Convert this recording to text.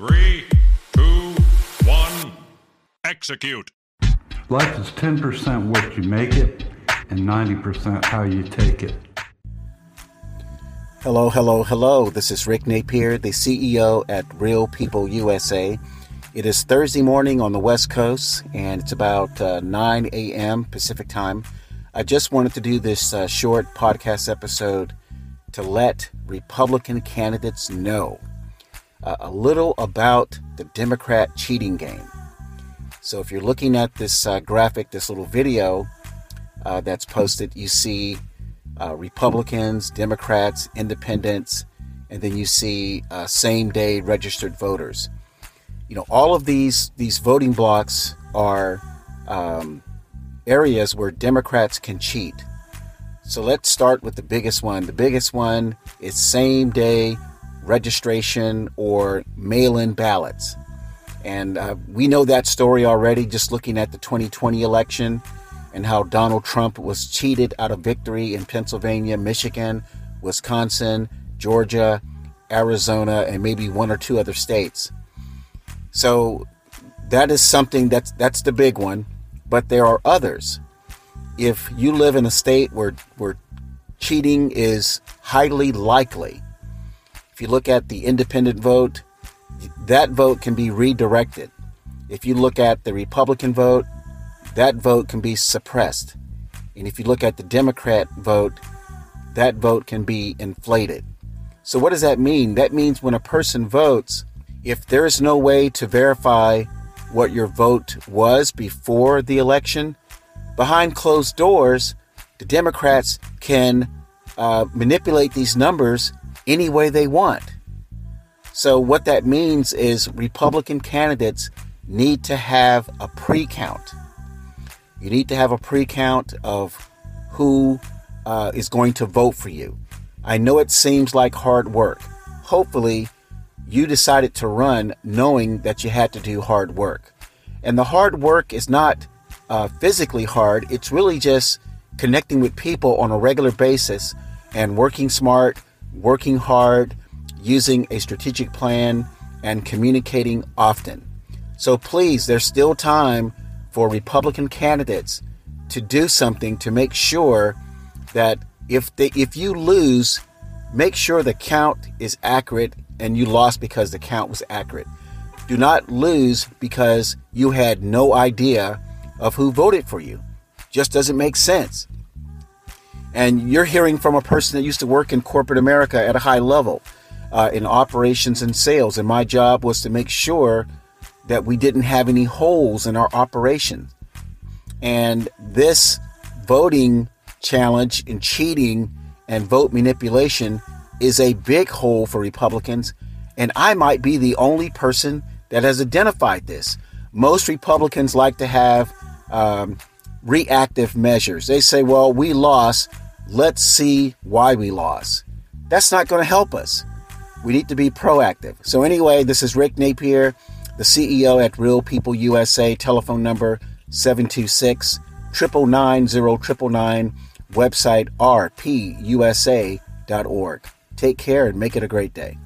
Three, two, one, execute. Life is 10% what you make it and 90% how you take it. Hello, hello, hello. This is Rick Napier, the CEO at Real People USA. It is Thursday morning on the West Coast, and it's about uh, 9 a.m. Pacific time. I just wanted to do this uh, short podcast episode to let Republican candidates know uh, a little about the Democrat cheating game. So, if you're looking at this uh, graphic, this little video uh, that's posted, you see uh, Republicans, Democrats, Independents, and then you see uh, same day registered voters. You know, all of these these voting blocks are um, areas where Democrats can cheat. So let's start with the biggest one. The biggest one is same day registration or mail in ballots. And uh, we know that story already just looking at the 2020 election and how Donald Trump was cheated out of victory in Pennsylvania, Michigan, Wisconsin, Georgia, Arizona, and maybe one or two other states. So that is something that's that's the big one, but there are others. If you live in a state where where cheating is highly likely, if you look at the independent vote, that vote can be redirected. If you look at the Republican vote, that vote can be suppressed. And if you look at the Democrat vote, that vote can be inflated. So, what does that mean? That means when a person votes, if there is no way to verify what your vote was before the election, behind closed doors, the Democrats can uh, manipulate these numbers any way they want. So, what that means is Republican candidates need to have a pre count. You need to have a pre count of who uh, is going to vote for you. I know it seems like hard work. Hopefully, you decided to run knowing that you had to do hard work. And the hard work is not uh, physically hard, it's really just connecting with people on a regular basis and working smart, working hard, using a strategic plan, and communicating often. So please, there's still time for Republican candidates to do something to make sure that if they if you lose, make sure the count is accurate and you lost because the count was accurate. Do not lose because you had no idea of who voted for you. Just doesn't make sense. And you're hearing from a person that used to work in corporate America at a high level uh, in operations and sales. And my job was to make sure that we didn't have any holes in our operation. And this voting challenge and cheating and vote manipulation is a big hole for Republicans. And I might be the only person that has identified this. Most Republicans like to have um, reactive measures. They say, well, we lost. Let's see why we lost. That's not going to help us. We need to be proactive. So, anyway, this is Rick Napier the CEO at Real People USA, telephone number 726 999 website rpusa.org. Take care and make it a great day.